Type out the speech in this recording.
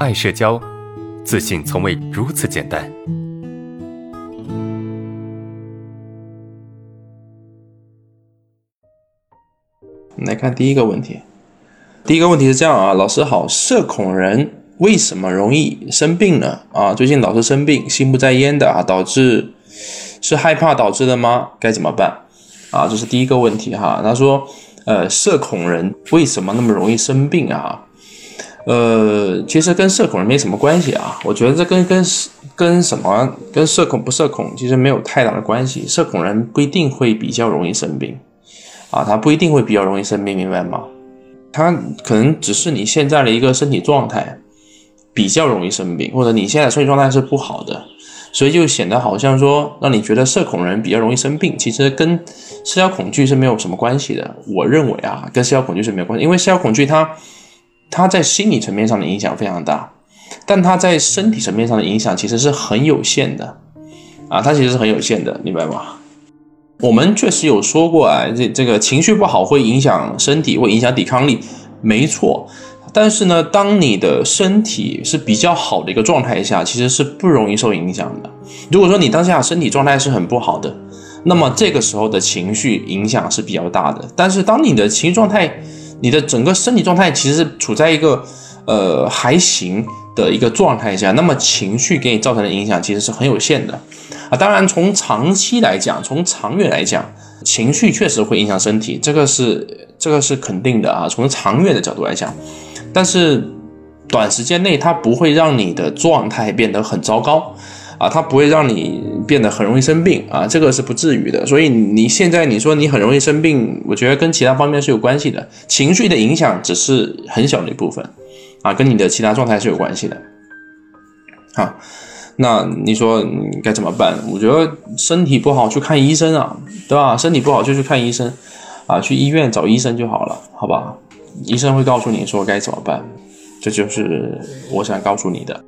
爱社交，自信从未如此简单。来看第一个问题，第一个问题是这样啊，老师好，社恐人为什么容易生病呢？啊，最近老是生病，心不在焉的啊，导致是害怕导致的吗？该怎么办？啊，这是第一个问题哈。他说，呃，社恐人为什么那么容易生病啊？呃，其实跟社恐人没什么关系啊。我觉得这跟跟跟什么跟社恐不社恐其实没有太大的关系。社恐人不一定会比较容易生病。啊，他不一定会比较容易生病，明白吗？他可能只是你现在的一个身体状态比较容易生病，或者你现在身体状态是不好的，所以就显得好像说让你觉得社恐人比较容易生病。其实跟社交恐惧是没有什么关系的。我认为啊，跟社交恐惧是没有关系，因为社交恐惧它它在心理层面上的影响非常大，但它在身体层面上的影响其实是很有限的。啊，它其实是很有限的，明白吗？我们确实有说过啊，这这个情绪不好会影响身体，会影响抵抗力，没错。但是呢，当你的身体是比较好的一个状态下，其实是不容易受影响的。如果说你当下身体状态是很不好的，那么这个时候的情绪影响是比较大的。但是当你的情绪状态，你的整个身体状态其实是处在一个呃还行的一个状态下，那么情绪给你造成的影响其实是很有限的。啊，当然，从长期来讲，从长远来讲，情绪确实会影响身体，这个是这个是肯定的啊。从长远的角度来讲，但是短时间内它不会让你的状态变得很糟糕啊，它不会让你变得很容易生病啊，这个是不至于的。所以你现在你说你很容易生病，我觉得跟其他方面是有关系的，情绪的影响只是很小的一部分啊，跟你的其他状态是有关系的。好。那你说你该怎么办？我觉得身体不好去看医生啊，对吧？身体不好就去看医生，啊，去医院找医生就好了，好吧？医生会告诉你说该怎么办，这就是我想告诉你的。